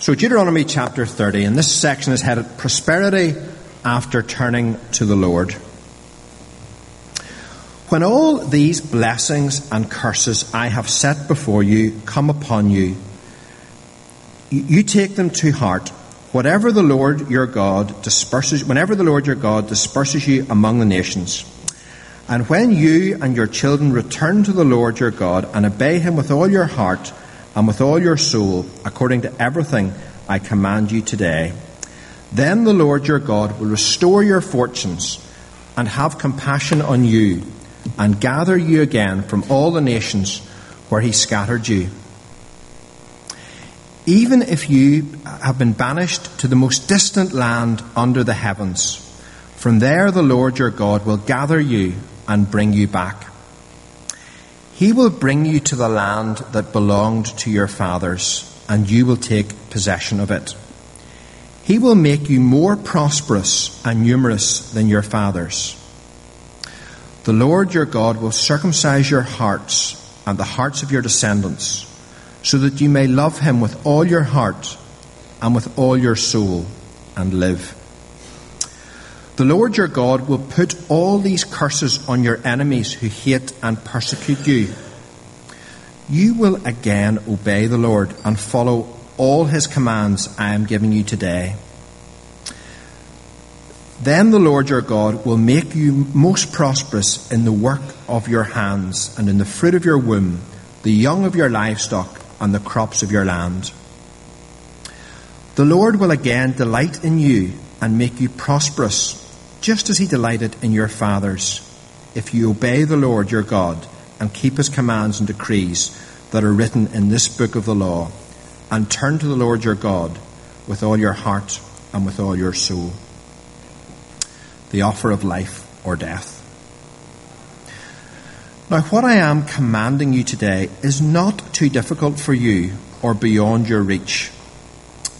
So, Deuteronomy chapter 30, and this section is headed Prosperity after Turning to the Lord. When all these blessings and curses I have set before you come upon you, you take them to heart. Whatever the Lord your God disperses, whenever the Lord your God disperses you among the nations, and when you and your children return to the Lord your God and obey him with all your heart and with all your soul, according to everything I command you today. Then the Lord your God will restore your fortunes and have compassion on you and gather you again from all the nations where he scattered you. Even if you have been banished to the most distant land under the heavens, from there the Lord your God will gather you and bring you back. He will bring you to the land that belonged to your fathers, and you will take possession of it. He will make you more prosperous and numerous than your fathers. The Lord your God will circumcise your hearts and the hearts of your descendants, so that you may love him with all your heart and with all your soul and live. The Lord your God will put all these curses on your enemies who hate and persecute you. You will again obey the Lord and follow all his commands I am giving you today. Then the Lord your God will make you most prosperous in the work of your hands and in the fruit of your womb, the young of your livestock and the crops of your land. The Lord will again delight in you and make you prosperous just as he delighted in your fathers, if you obey the Lord your God and keep his commands and decrees that are written in this book of the law, and turn to the Lord your God with all your heart and with all your soul. The offer of life or death. Now, what I am commanding you today is not too difficult for you or beyond your reach.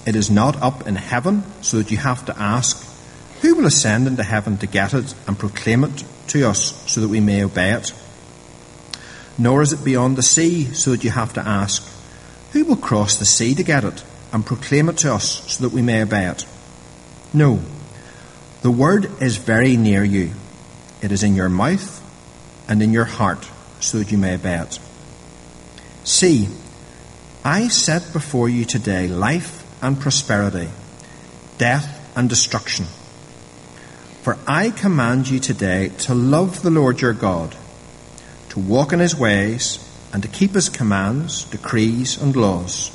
It is not up in heaven so that you have to ask, who will ascend into heaven to get it and proclaim it to us so that we may obey it? Nor is it beyond the sea so that you have to ask, Who will cross the sea to get it and proclaim it to us so that we may obey it? No. The word is very near you. It is in your mouth and in your heart so that you may obey it. See, I set before you today life and prosperity, death and destruction. For I command you today to love the Lord your God, to walk in his ways, and to keep his commands, decrees, and laws.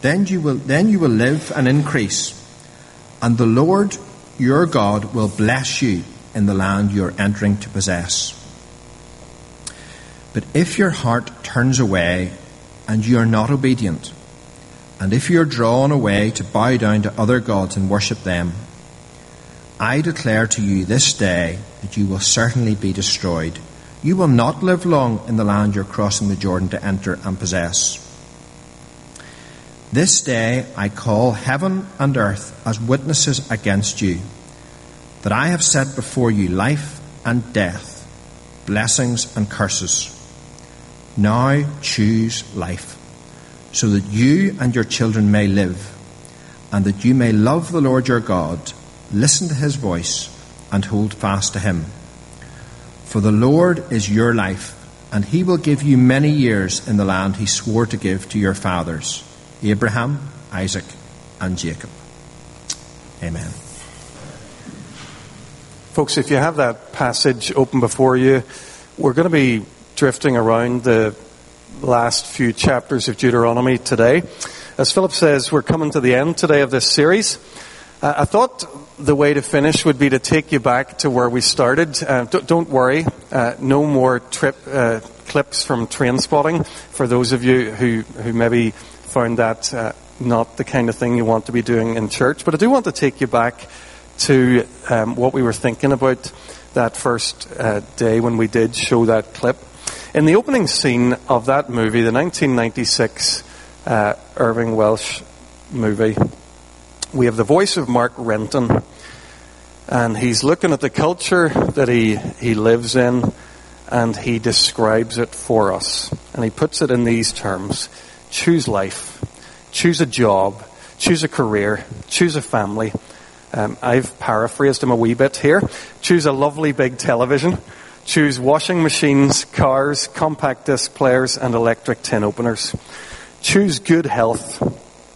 Then you will, then you will live and increase, and the Lord your God will bless you in the land you are entering to possess. But if your heart turns away and you are not obedient, and if you are drawn away to bow down to other gods and worship them, I declare to you this day that you will certainly be destroyed. You will not live long in the land you're crossing the Jordan to enter and possess. This day I call heaven and earth as witnesses against you, that I have set before you life and death, blessings and curses. Now choose life, so that you and your children may live, and that you may love the Lord your God listen to his voice, and hold fast to him. For the Lord is your life, and he will give you many years in the land he swore to give to your fathers, Abraham, Isaac, and Jacob. Amen. Folks, if you have that passage open before you, we're going to be drifting around the last few chapters of Deuteronomy today. As Philip says, we're coming to the end today of this series. Uh, I thought the way to finish would be to take you back to where we started. Uh, don't worry, uh, no more trip uh, clips from Trainspotting for those of you who, who maybe found that uh, not the kind of thing you want to be doing in church. But I do want to take you back to um, what we were thinking about that first uh, day when we did show that clip. In the opening scene of that movie, the 1996 Irvine Welsh movie, we have the voice of Mark Renton, and he's looking at the culture that he, he lives in, and he describes it for us. And he puts it in these terms choose life, choose a job, Choose a career. Choose a family. Um, I've paraphrased him a wee bit here. Choose a lovely big television. Choose washing machines, cars, compact disc players, and electric tin openers. Choose good health,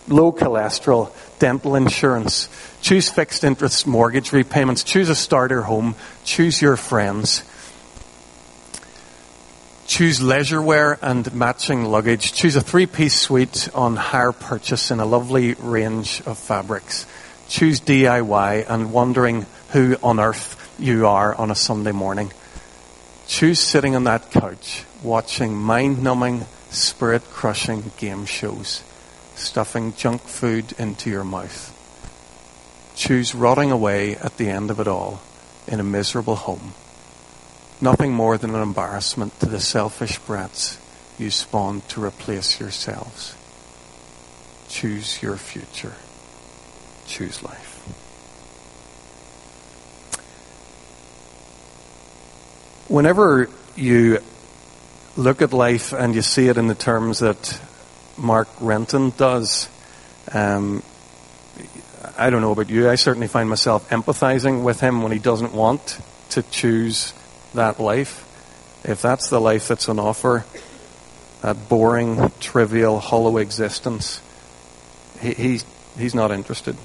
low cholesterol, dental insurance. Choose fixed interest mortgage repayments. Choose a starter home. Choose your friends. Choose leisure wear and matching luggage. Choose a three piece suite on hire purchase in a lovely range of fabrics. Choose DIY and wondering who on earth you are on a Sunday morning. Choose sitting on that couch watching mind numbing, spirit crushing game shows, stuffing junk food into your mouth. Choose rotting away at the end of it all in a miserable home nothing more than an embarrassment to the selfish brats you spawned to replace yourselves. Choose your future. Choose life. Whenever you look at life and you see it in the terms that Mark Renton does, um, I don't know about you, I certainly find myself empathizing with him when he doesn't want to choose that life, if that's the life that's on offer, that boring, trivial, hollow existence, he, he's, he's not interested.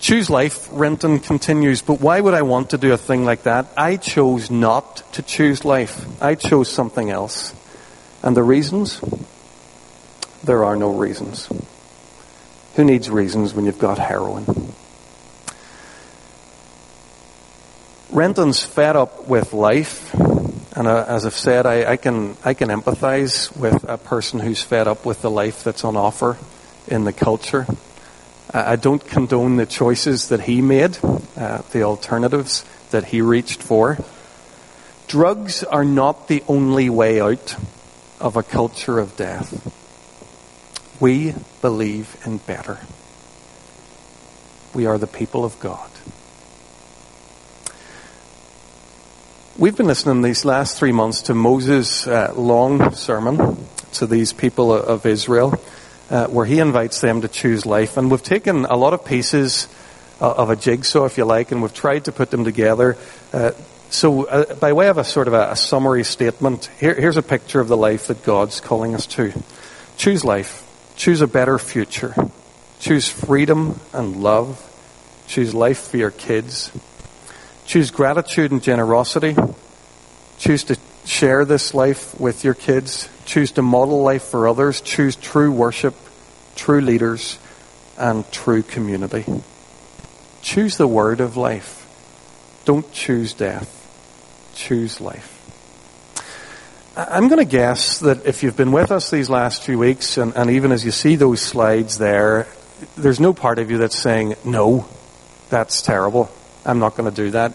Choose life, Renton continues, but why would I want to do a thing like that? I chose not to choose life. I chose something else. And the reasons? There are no reasons. Who needs reasons when you've got heroin? Renton's fed up with life, and uh, as I've said, I, I, can I can empathise with a person who's fed up with the life that's on offer in the culture. I don't condone the choices that he made, uh, the alternatives that he reached for. Drugs are not the only way out of a culture of death. We believe in better. We are the people of God. We've been listening these last three months to Moses' uh, long sermon to these people of Israel, uh, where he invites them to choose life. And we've taken a lot of pieces uh, of a jigsaw, if you like, and we've tried to put them together. Uh, so, uh, by way of a sort of a, a summary statement, here, here's a picture of the life that God's calling us to. Choose life. Choose a better future. Choose freedom and love. Choose life for your kids Choose gratitude and generosity. Choose to share this life with your kids. Choose to model life for others. Choose true worship, true leaders, and true community. Choose the word of life. Don't choose death. Choose life. I'm going to guess that if you've been with us these last few weeks, and, and even as you see those slides there, there's no part of you that's saying, no, that's terrible. I'm not going to do that.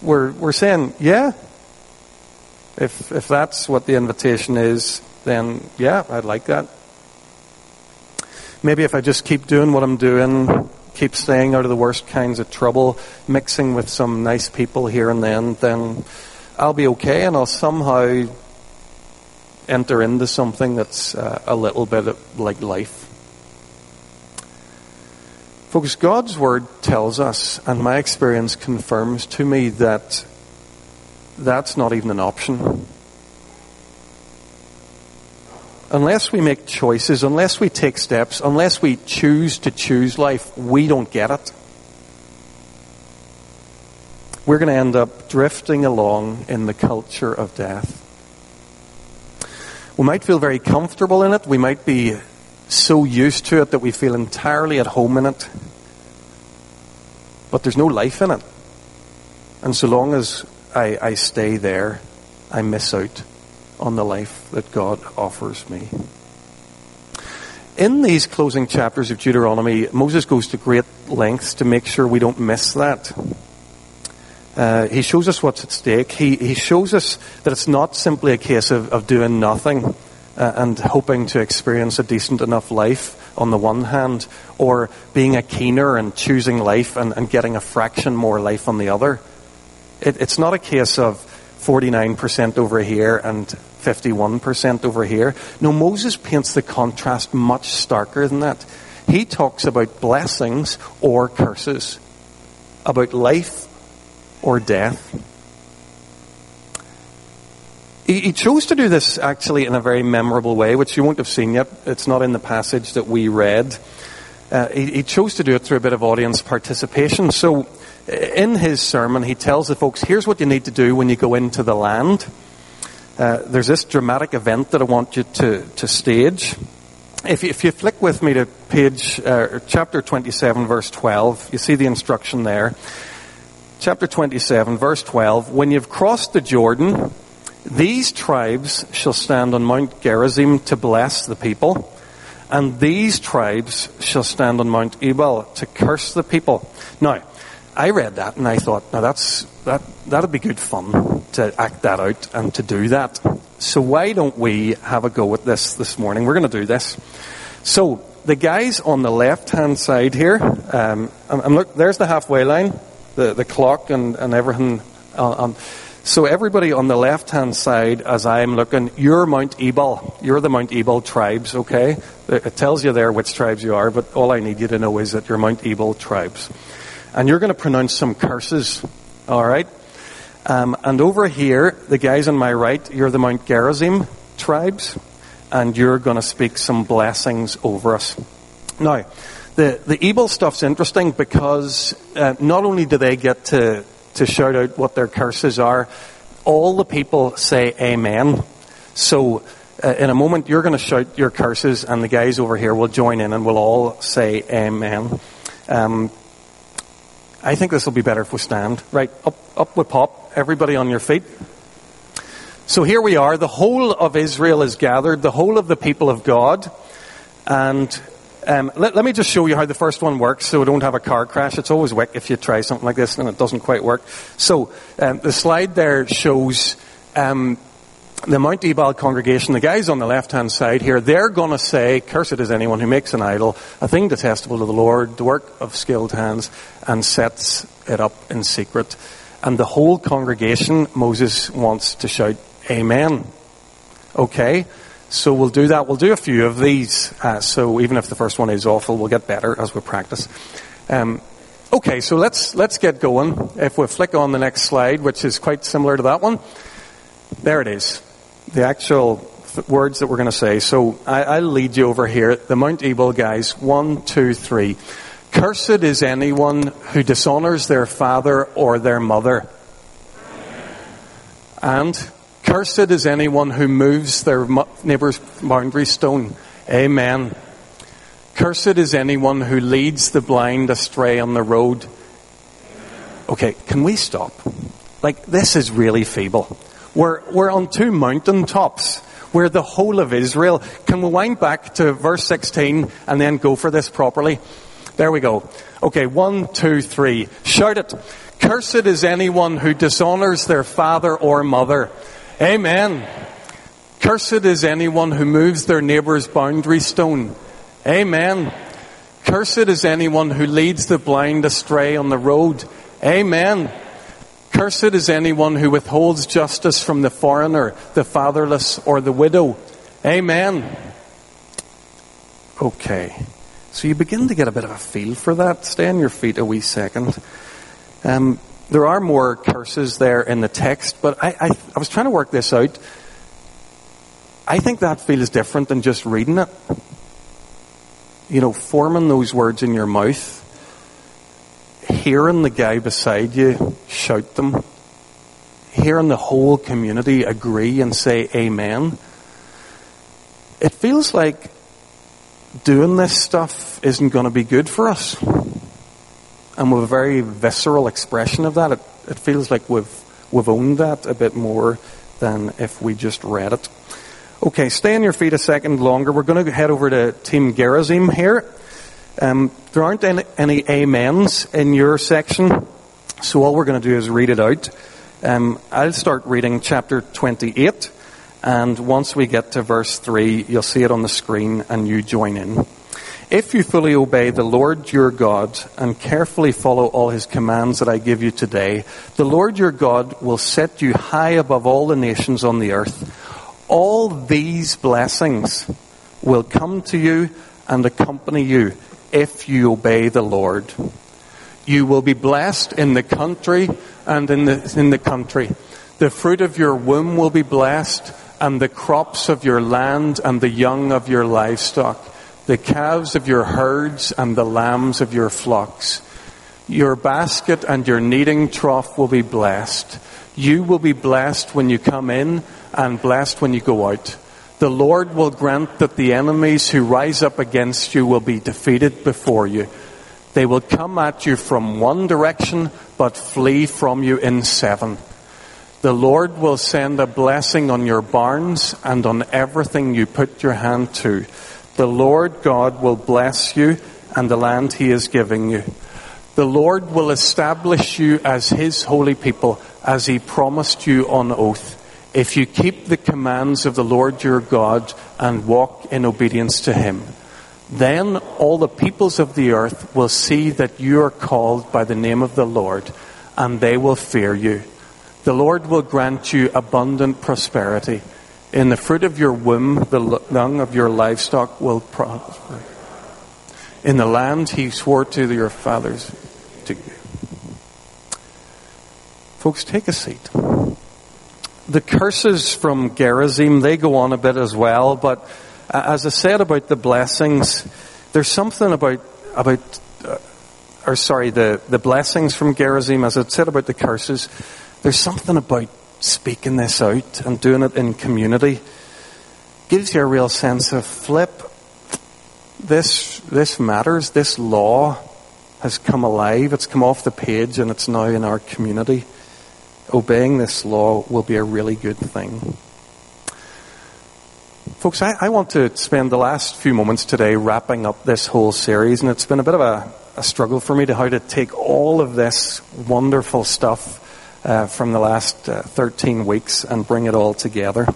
We're, we're saying, yeah, if, if that's what the invitation is, then yeah, I'd like that. Maybe if I just keep doing what I'm doing, keep staying out of the worst kinds of trouble, mixing with some nice people here and then, then I'll be okay and I'll somehow enter into something that's uh, a little bit like life. Folks, God's Word tells us, and my experience confirms to me that that's not even an option. Unless we make choices, unless we take steps, unless we choose to choose life, we don't get it. We're going to end up drifting along in the culture of death. We might feel very comfortable in it. We might be so used to it that we feel entirely at home in it. But there's no life in it. And so long as I, I stay there, I miss out on the life that God offers me. In these closing chapters of Deuteronomy, Moses goes to great lengths to make sure we don't miss that. Uh, he shows us what's at stake. He, he shows us that it's not simply a case of, of doing nothing uh, and hoping to experience a decent enough life on the one hand, or being a keener and choosing life and, and getting a fraction more life on the other. It, it's not a case of 49% over here and 51% over here. No, Moses paints the contrast much starker than that. He talks about blessings or curses, about life or death. He, he chose to do this actually in a very memorable way, which you won't have seen yet. It's not in the passage that we read. Uh, he, he chose to do it through a bit of audience participation. So, in his sermon, he tells the folks, here's what you need to do when you go into the land. Uh, there's this dramatic event that I want you to, to stage. If you, if you flick with me to page, uh, chapter 27, verse 12, you see the instruction there. Chapter 27, verse 12, when you've crossed the Jordan, these tribes shall stand on Mount Gerizim to bless the people, and these tribes shall stand on Mount Ebal to curse the people. Now, I read that and I thought, now that's, that, that'd be good fun to act that out and to do that. So why don't we have a go at this this morning? We're going to do this. So, the guys on the left hand side here, um, I'm, I'm look, there's the halfway line, the, the clock and, and everything on, on so everybody on the left-hand side, as I'm looking, you're Mount Ebal. You're the Mount Ebal tribes, okay? It tells you there which tribes you are, but all I need you to know is that you're Mount Ebal tribes. And you're going to pronounce some curses, alright? Um, and over here, the guys on my right, you're the Mount Gerizim tribes, and you're going to speak some blessings over us. Now, the, the Ebal stuff's interesting because uh, not only do they get to to shout out what their curses are, all the people say amen. So uh, in a moment you're going to shout your curses and the guys over here will join in and we'll all say amen. Um, I think this will be better if we stand. Right, up, up we pop. Everybody on your feet. So here we are. The whole of Israel is gathered. The whole of the people of God. And um, let, let, me just show you how the first one works so we don't have a car crash. It's always wick if you try something like this and it doesn't quite work. So um, the slide there shows um, the Mount Ebal congregation, the guys on the left-hand side here, they're going to say, Cursed is anyone who makes an idol, a thing detestable to the Lord, the work of skilled hands, and sets it up in secret. And the whole congregation, Moses wants to shout, Amen. Okay? So we'll do that. We'll do a few of these. Uh, so even if the first one is awful, we'll get better as we practice. Um, okay, so let's let's get going. If we flick on the next slide, which is quite similar to that one, there it is. The actual th- words that we're going to say. So I, will lead you over here. The Mount Ebal guys. One, two, three. Cursed is anyone who dishonors their father or their mother. And Cursed is anyone who moves their neighbor's boundary stone. Amen. Cursed is anyone who leads the blind astray on the road. Okay, can we stop? Like, this is really feeble. We're, we're on two mountain tops. We're the whole of Israel. Can we wind back to verse 16 and then go for this properly? There we go. Okay, one, two, three. Shout it. Cursed is anyone who dishonors their father or mother. Amen. Cursed is anyone who moves their neighbor's boundary stone. Amen. Cursed is anyone who leads the blind astray on the road. Amen. Cursed is anyone who withholds justice from the foreigner, the fatherless, or the widow. Amen. Okay. So you begin to get a bit of a feel for that. Stay on your feet a wee second. Um, there are more curses there in the text, but I, I, I was trying to work this out. I think that feels different than just reading it. You know, forming those words in your mouth, hearing the guy beside you shout them, hearing the whole community agree and say amen. It feels like doing this stuff isn't going to be good for us and with a very visceral expression of that. It, it feels like we've, we've owned that a bit more than if we just read it. Okay, stay on your feet a second longer. We're going to head over to Team Gerizim here. Um, there aren't any, any amens in your section, so all we're going to do is read it out. Um, I'll start reading chapter 28, and once we get to verse 3, you'll see it on the screen and you join in. If you fully obey the Lord your God and carefully follow all his commands that I give you today, the Lord your God will set you high above all the nations on the earth. All these blessings will come to you and accompany you if you obey the Lord. You will be blessed in the country and in the, in the country. The fruit of your womb will be blessed, and the crops of your land and the young of your livestock, the calves of your herds and the lambs of your flocks. Your basket and your kneading trough will be blessed. You will be blessed when you come in and blessed when you go out. The Lord will grant that the enemies who rise up against you will be defeated before you. They will come at you from one direction, but flee from you in seven. The Lord will send a blessing on your barns and on everything you put your hand to. The Lord God will bless you and the land he is giving you. The Lord will establish you as his holy people, as he promised you on oath, if you keep the commands of the Lord your God and walk in obedience to him. Then all the peoples of the earth will see that you are called by the name of the Lord, and they will fear you. The Lord will grant you abundant prosperity. In the fruit of your womb, the young of your livestock will prosper. In the land he swore to your fathers to you. Folks, take a seat. The curses from Gerizim, they go on a bit as well, but as I said about the blessings, there's something about, about, uh, or sorry, the, the blessings from Gerizim, as I said about the curses, there's something about speaking this out and doing it in community. Gives you a real sense of flip. This, this matters. This law has come alive. It's come off the page and it's now in our community. Obeying this law will be a really good thing. Folks, I, I, want to spend the last few moments today wrapping up this whole series, and it's been a bit of a, a struggle for me to how to take all of this wonderful stuff uh, from the last uh, 13 weeks and bring it all together.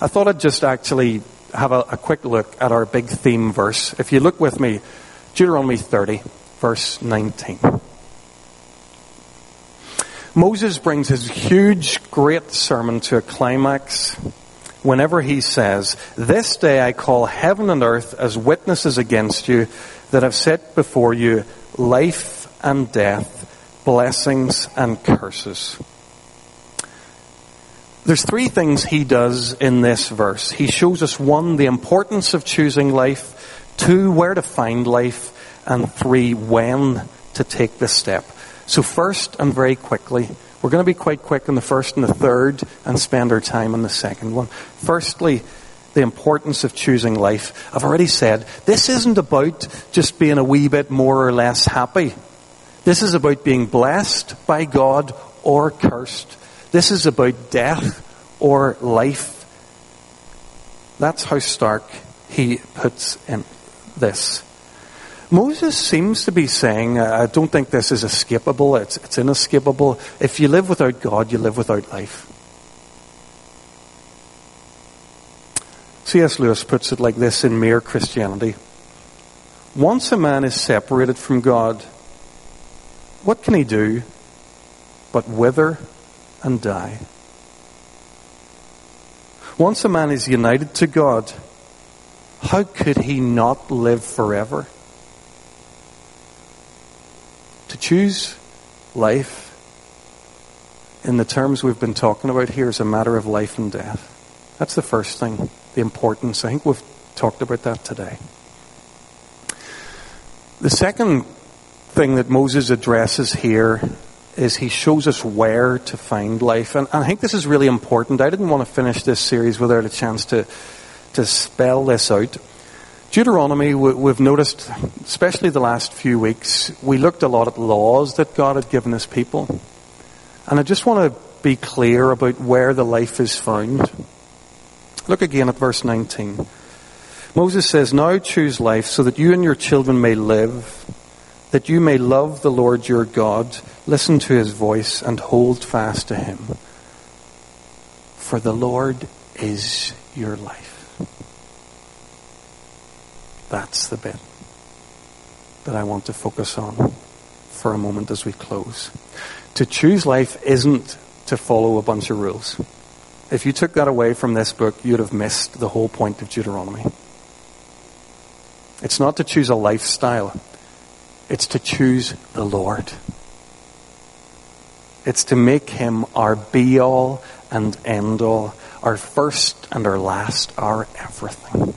I thought I'd just actually have a, a quick look at our big theme verse. If you look with me, Deuteronomy 30, verse 19. Moses brings his huge, great sermon to a climax whenever he says, This day I call heaven and earth as witnesses against you that have set before you life and death, blessings and curses. There's three things he does in this verse. He shows us one, the importance of choosing life, two, where to find life, and three, when to take this step. So first and very quickly, we're going to be quite quick on the first and the third and spend our time on the second one. Firstly, the importance of choosing life. I've already said, this isn't about just being a wee bit more or less happy. This is about being blessed by God or cursed. This is about death or life. That's how stark he puts in this. Moses seems to be saying, I don't think this is escapable, it's, it's inescapable. If you live without God, you live without life. C.S. Lewis puts it like this in Mere Christianity. Once a man is separated from God, what can he do but wither and die? Once a man is united to God, how could he not live forever? To choose life in the terms we've been talking about here is a matter of life and death. That's the first thing, the importance. I think we've talked about that today. The second thing that Moses addresses here is he shows us where to find life. And, and I think this is really important. I didn't want to finish this series without a chance to, to spell this out. Deuteronomy, we've noticed, especially the last few weeks, we looked a lot at laws that God had given his people. And I just want to be clear about where the life is found. Look again at verse 19. Moses says, Now choose life so that you and your children may live, that you may love the Lord your God, listen to his voice, and hold fast to him. For the Lord is your life. That's the bit that I want to focus on for a moment as we close. To choose life isn't to follow a bunch of rules. If you took that away from this book, you'd have missed the whole point of Deuteronomy. It's not to choose a lifestyle. It's to choose the Lord. It's to make him our be all and end all, our first and our last, our everything.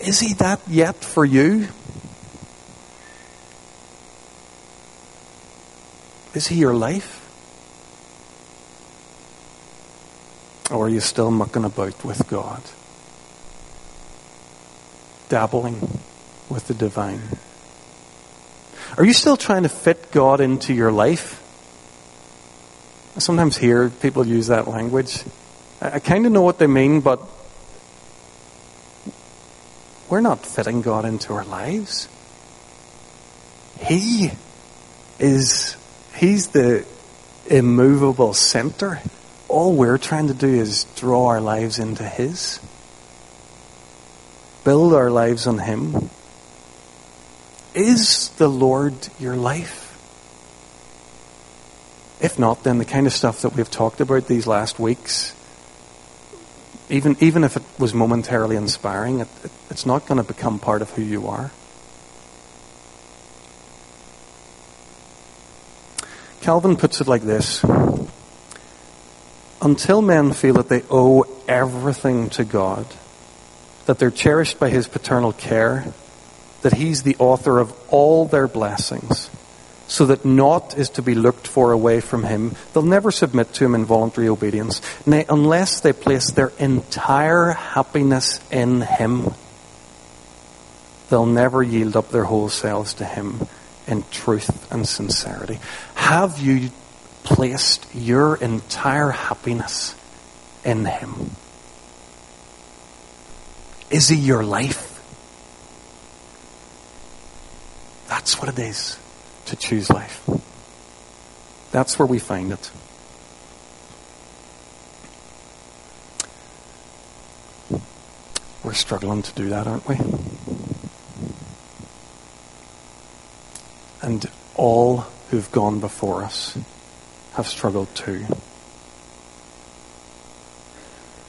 Is he that yet for you? Is he your life? Or are you still mucking about with God? Dabbling with the divine? Are you still trying to fit God into your life? I sometimes hear people use that language. I, I kind of know what they mean, but we're not fitting God into our lives. He is, He's the immovable center. All we're trying to do is draw our lives into His. Build our lives on Him. Is the Lord your life? If not, then the kind of stuff that we've talked about these last weeks, even, even if it was momentarily inspiring, it, it, it's not going to become part of who you are. Calvin puts it like this Until men feel that they owe everything to God, that they're cherished by His paternal care, that He's the author of all their blessings, so that naught is to be looked for away from Him, they'll never submit to Him in voluntary obedience, nay, unless they place their entire happiness in Him. They'll never yield up their whole selves to Him in truth and sincerity. Have you placed your entire happiness in Him? Is He your life? That's what it is to choose life. That's where we find it. We're struggling to do that, aren't we? And all who've gone before us have struggled too.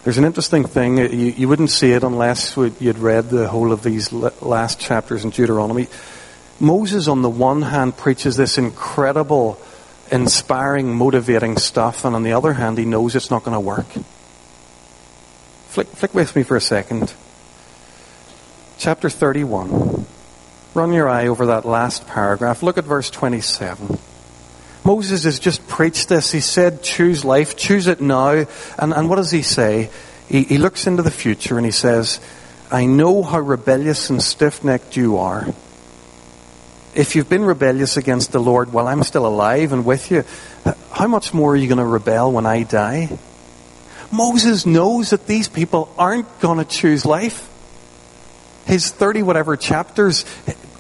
There's an interesting thing. You, you wouldn't see it unless you'd read the whole of these last chapters in Deuteronomy. Moses, on the one hand, preaches this incredible, inspiring, motivating stuff, and on the other hand, he knows it's not going to work. Flick, flick with me for a second. Chapter 31. Run your eye over that last paragraph. Look at verse 27. Moses has just preached this. He said, choose life, choose it now. And, and what does he say? He, he looks into the future and he says, I know how rebellious and stiff necked you are if you've been rebellious against the Lord while I'm still alive and with you, how much more are you going to rebel when I die? Moses knows that these people aren't going to choose life. His 30 whatever chapters,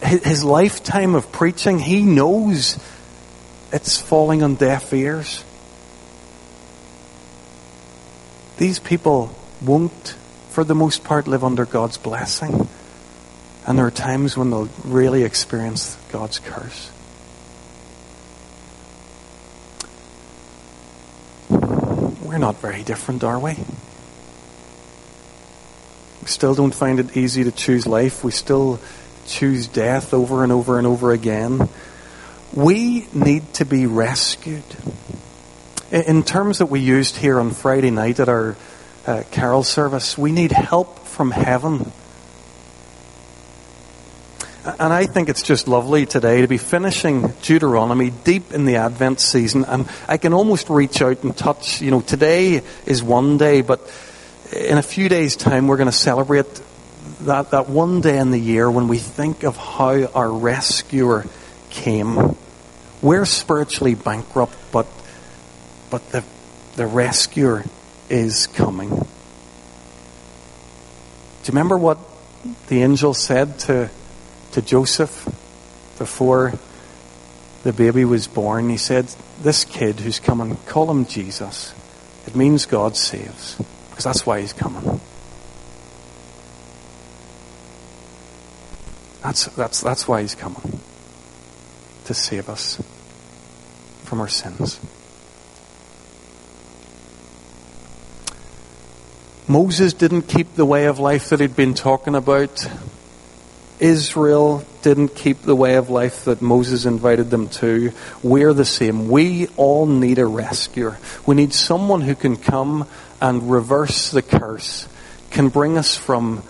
his lifetime of preaching, he knows it's falling on deaf ears. These people won't, for the most part, live under God's blessing. And there are times when they'll really experience God's curse. We're not very different, are we? We still don't find it easy to choose life. We still choose death over and over and over again. We need to be rescued. In terms that we used here on Friday night at our uh, carol service, we need help from heaven and I think it's just lovely today to be finishing Deuteronomy deep in the Advent season. And I can almost reach out and touch, you know, today is one day, but in a few days' time we're going to celebrate that, that one day in the year when we think of how our rescuer came. We're spiritually bankrupt, but, but the, the rescuer is coming. Do you remember what the angel said to to Joseph before the baby was born. He said, This kid who's coming, call him Jesus. It means God saves, because that's why he's coming. That's, that's, that's why he's coming. To save us from our sins. Moses didn't keep the way of life that he'd been talking about. Israel didn't keep the way of life that Moses invited them to. We're the same. We all need a rescuer. We need someone who can come and reverse the curse, can bring us from,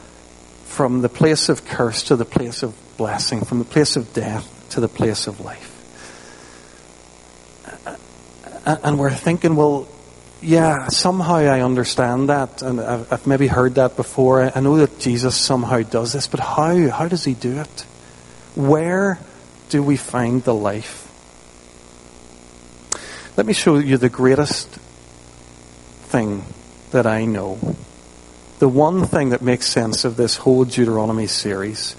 from the place of curse to the place of blessing, from the place of death to the place of life. And we're thinking, well, yeah, somehow I understand that, and I've, I've, maybe heard that before. I know that Jesus somehow does this, but how? How does he do it? Where do we find the life? Let me show you the greatest thing that I know. The one thing that makes sense of this whole Deuteronomy series,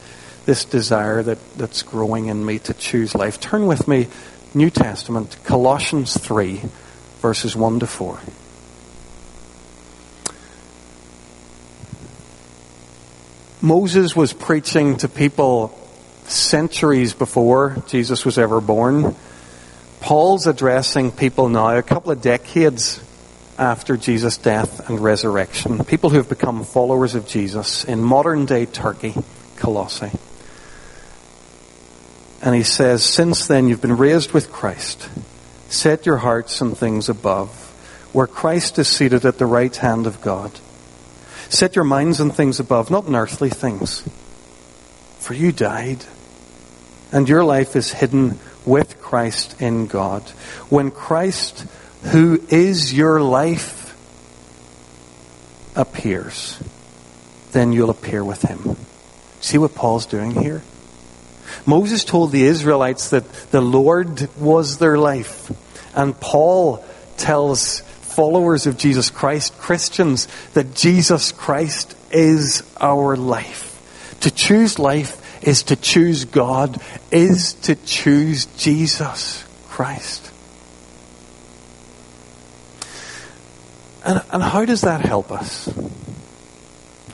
this desire that, that's growing in me to choose life. Turn with me, New Testament, Colossians 3 verses 1 to 4. Moses was preaching to people centuries before Jesus was ever born. Paul's addressing people now, a couple of decades after Jesus' death and resurrection. People who have become followers of Jesus in modern day Turkey, Colossae. And he says, Since then you've been raised with Christ. Set your hearts on things above, where Christ is seated at the right hand of God. Set your minds on things above, not on earthly things. For you died, and your life is hidden with Christ in God. When Christ, who is your life, appears, then you'll appear with him. See what Paul's doing here? Moses told the Israelites that the Lord was their life. And Paul tells followers of Jesus Christ, Christians, that Jesus Christ is our life. To choose life is to choose God, is to choose Jesus Christ. And, and how does that help us?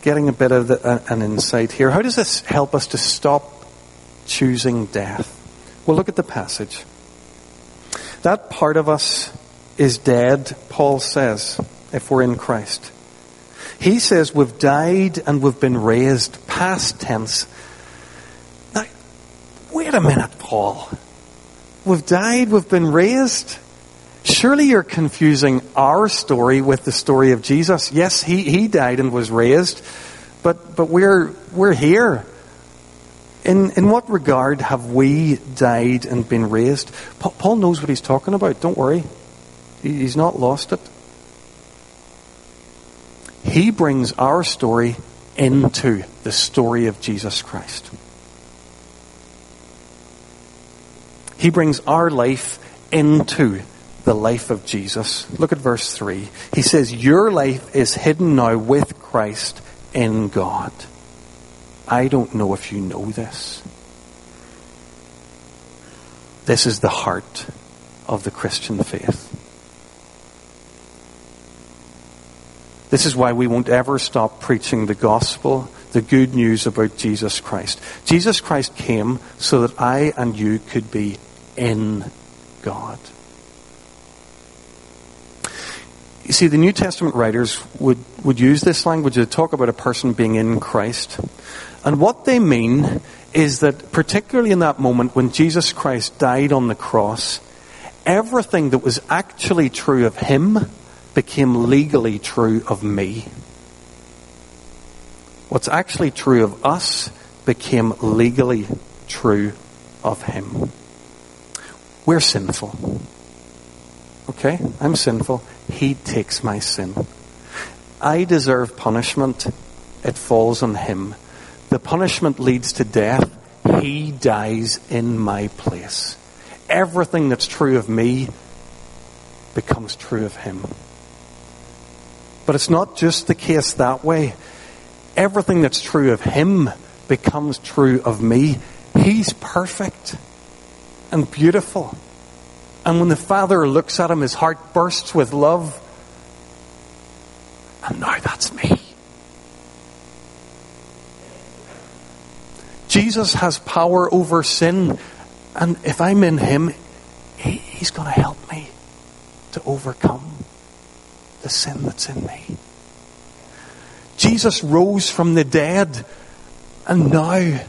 Getting a bit of the, an insight here. How does this help us to stop choosing death? Well, look at the passage. That part of us is dead, Paul says, if we're in Christ. He says we've died and we've been raised, past tense. Now, wait a minute, Paul. We've died, we've been raised. Surely you're confusing our story with the story of Jesus. Yes, he, he died and was raised, but, but we're, we're here. In, in what regard have we died and been raised? Paul knows what he's talking about. Don't worry. He's not lost it. He brings our story into the story of Jesus Christ. He brings our life into the life of Jesus. Look at verse 3. He says, Your life is hidden now with Christ in God. I don't know if you know this. This is the heart of the Christian faith. This is why we won't ever stop preaching the gospel, the good news about Jesus Christ. Jesus Christ came so that I and you could be in God. You see, the New Testament writers would, would use this language to talk about a person being in Christ. And what they mean is that, particularly in that moment when Jesus Christ died on the cross, everything that was actually true of him became legally true of me. What's actually true of us became legally true of him. We're sinful. Okay? I'm sinful. He takes my sin. I deserve punishment. It falls on him. The punishment leads to death. He dies in my place. Everything that's true of me becomes true of him. But it's not just the case that way. Everything that's true of him becomes true of me. He's perfect and beautiful. And when the Father looks at him, his heart bursts with love. And now that's me. Jesus has power over sin. And if I'm in him, he, he's going to help me to overcome the sin that's in me. Jesus rose from the dead, and now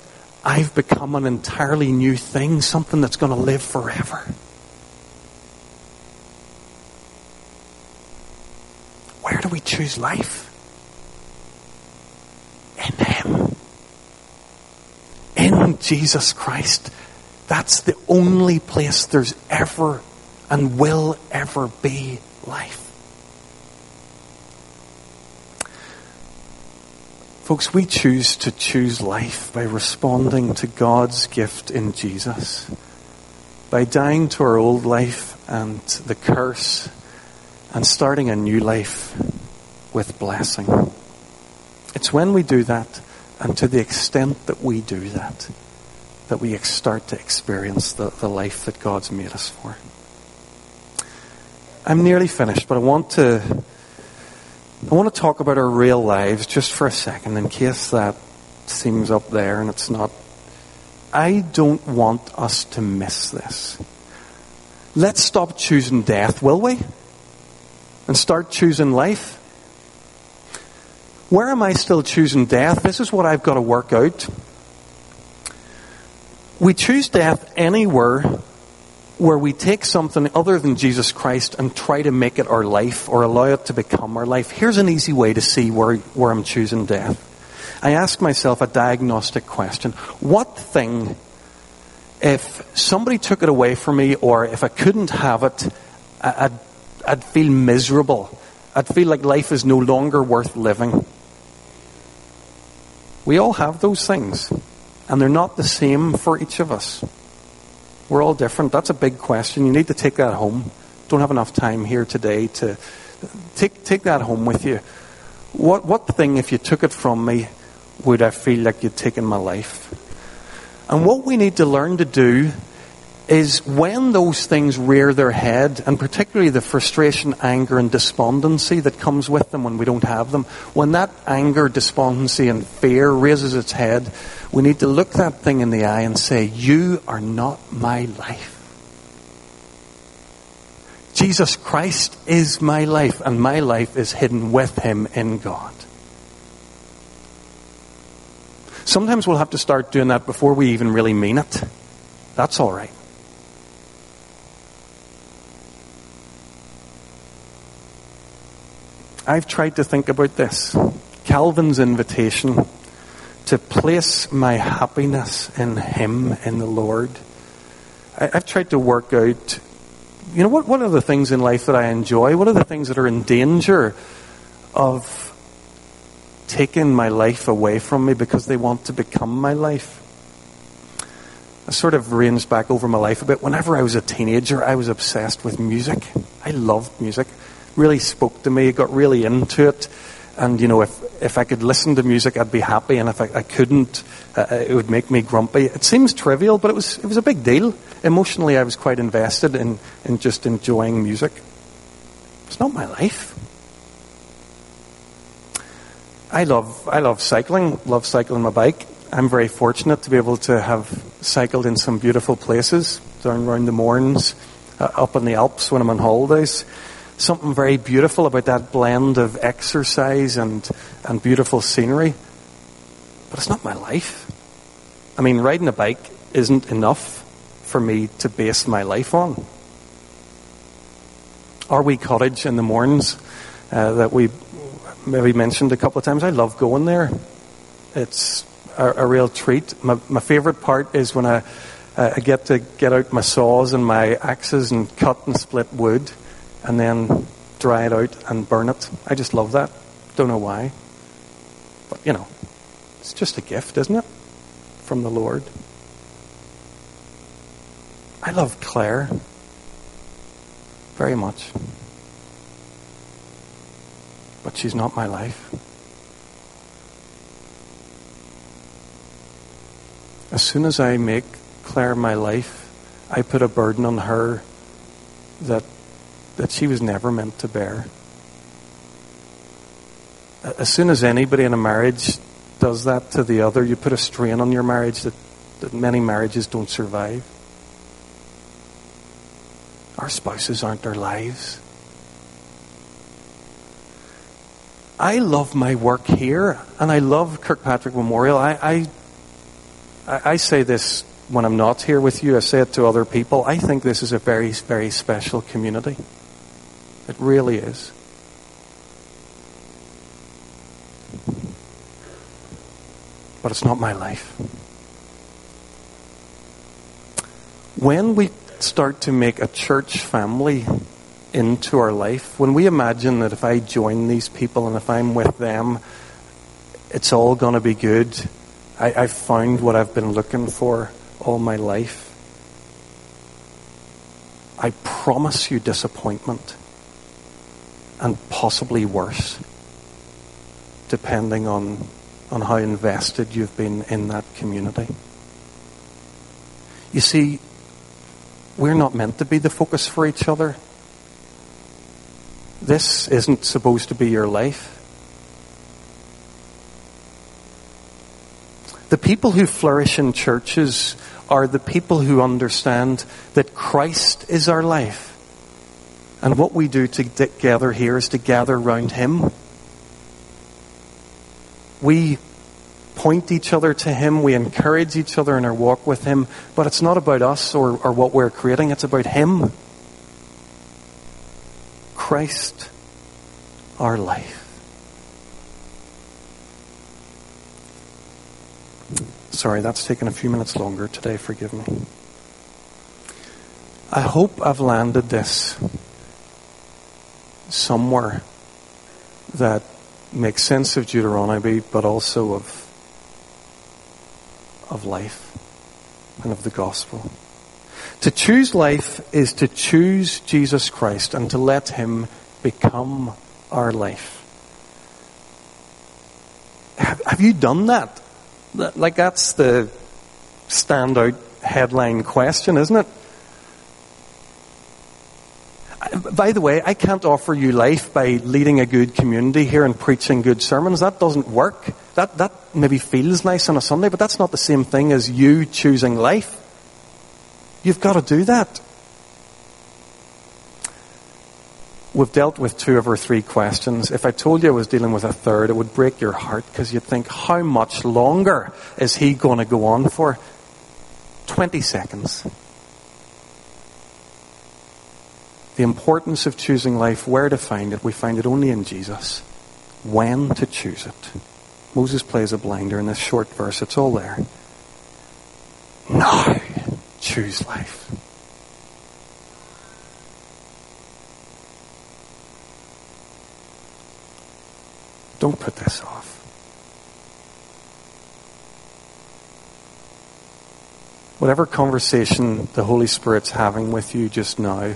I've become an entirely new thing, something that's going to live forever. Where do choose life? In Him. In Jesus Christ. That's the only place there's ever and will ever be life. Folks, we choose to choose life by responding to God's gift in Jesus, by dying to our old life and the curse, and starting a new life with blessing. It's when we do that, and to the extent that we do that, that we start to experience the, the life that God's made us for. I'm nearly finished, but I want to I want to talk about our real lives just for a second in case that seems up there and it's not. I don't want us to miss this. Let's stop choosing death, will we? And start choosing life. Where am I still choosing death? This is what I've got to work out. We choose death anywhere where we take something other than Jesus Christ and try to make it our life or allow it to become our life. Here's an easy way to see where, where I'm choosing death. I ask myself a diagnostic question. What thing, if somebody took it away from me or if I couldn't have it, I'd, I'd feel miserable. I'd feel like life is no longer worth living. We all have those things, and they're not the same for each of us. We're all different. That's a big question. You need to take that home. Don't have enough time here today to take take that home with you. What what thing, if you took it from me, would I feel like you'd taken my life? And what we need to learn to do is when those things rear their head, and particularly the frustration, anger, and despondency that comes with them when we don't have them, when that anger, despondency, and fear raises its head, we need to look that thing in the eye and say, You are not my life. Jesus Christ is my life, and my life is hidden with Him in God. Sometimes we'll have to start doing that before we even really mean it. That's all right. I've tried to think about this. Calvin's invitation to place my happiness in Him, in the Lord. I, have tried to work out, you know, what, what are the things in life that I enjoy? What are the things that are in danger of taking my life away from me because they want to become my life? I sort of ranged back over my life a bit. Whenever I was a teenager, I was obsessed with music. I loved music really spoke to me, got really into it. And, you know, if, if I could listen to music, I'd be happy. And if I, I couldn't, uh, uh, it would make me grumpy. It seems trivial, but it was, it was a big deal. Emotionally, I was quite invested in, in just enjoying music. It's not my life. I love, I love cycling, love cycling my bike. I'm very fortunate to be able to have cycled in some beautiful places down around the Mournes, uh, up in the Alps when I'm on holidays something very beautiful about that blend of exercise and, and beautiful scenery. But it's not my life. I mean, riding a bike isn't enough for me to base my life on. Our wee cottage in the Mournes uh, that we maybe mentioned a couple of times, I love going there. It's a, a real treat. My, my favourite part is when I, uh, I get to get out my saws and my axes and cut and split wood and then dry it out and burn it. I just love that. Don't know why. But, you know, it's just a gift, isn't it? From the Lord. I love Claire very much. But she's not my life. As soon as I make Claire my life, I put a burden on her that that she was never meant to bear. As soon as anybody in a marriage does that to the other, you put a strain on your marriage that, that many marriages don't survive. Our spouses aren't our lives. I love my work here, and I love Kirkpatrick Memorial. I, I, I say this when I'm not here with you. I say it to other people. I think this is a very, very special community. It really is. But it's not my life. When we start to make a church family into our life, when we imagine that if I join these people and if I'm with them, it's all going to be good, I, I've found what I've been looking for all my life. I promise you disappointment and possibly worse, depending on, on how invested you've been in that community. You see, we're not meant to be the focus for each other. This isn't supposed to be your life. The people who flourish in churches are the people who understand that Christ is our life. And what we do together here is to gather round Him. We point each other to Him, we encourage each other in our walk with Him, but it's not about us or, or what we're creating, it's about Him. Christ, our life. Sorry, that's taken a few minutes longer today, forgive me. I hope I've landed this somewhere that makes sense of Deuteronomy, but also of, of life and of the gospel. To choose life is to choose Jesus Christ and to let Him become our life. Have, have you done that? Like, that's the standout headline question, isn't it? By the way, I can't offer you life by leading a good community here and preaching good sermons. That doesn't work. That, that maybe feels nice on a Sunday, but that's not the same thing as you choosing life. You've got to do that. We've dealt with two of our three questions. If I told you I was dealing with a third, it would break your heart because you'd think, how much longer is he going to go on for? 20 seconds. The importance of choosing life, where to find it, we find it only in Jesus. When to choose it. Moses plays a blinder in this short verse, it's all there. Now, choose life. Don't put this off. Whatever conversation the Holy Spirit's having with you just now,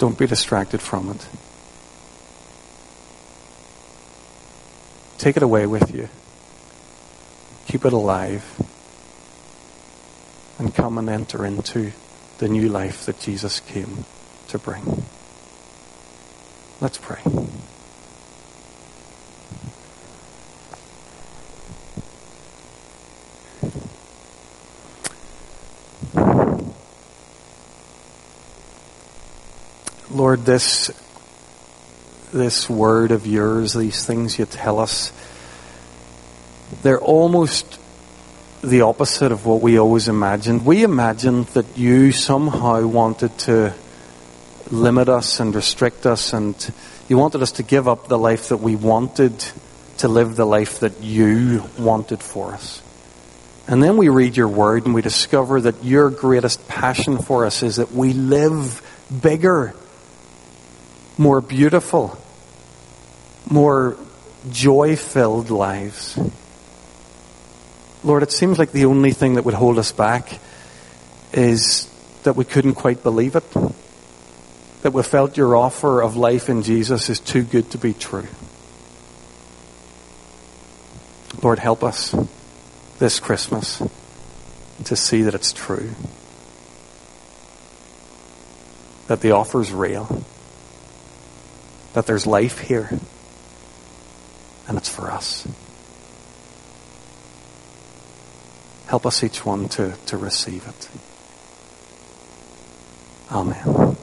don't be distracted from it. Take it away with you. Keep it alive. And come and enter into the new life that Jesus came to bring. Let's pray. Lord, this, this word of yours, these things you tell us, they're almost the opposite of what we always imagined. We imagined that you somehow wanted to limit us and restrict us, and you wanted us to give up the life that we wanted to live the life that you wanted for us. And then we read your word and we discover that your greatest passion for us is that we live bigger more beautiful, more joy filled lives. Lord, it seems like the only thing that would hold us back is that we couldn't quite believe it. That we felt your offer of life in Jesus is too good to be true. Lord, help us this Christmas to see that it's true. That the offer is real that there's life here and it's for us. Help us each one to, to receive it. Amen.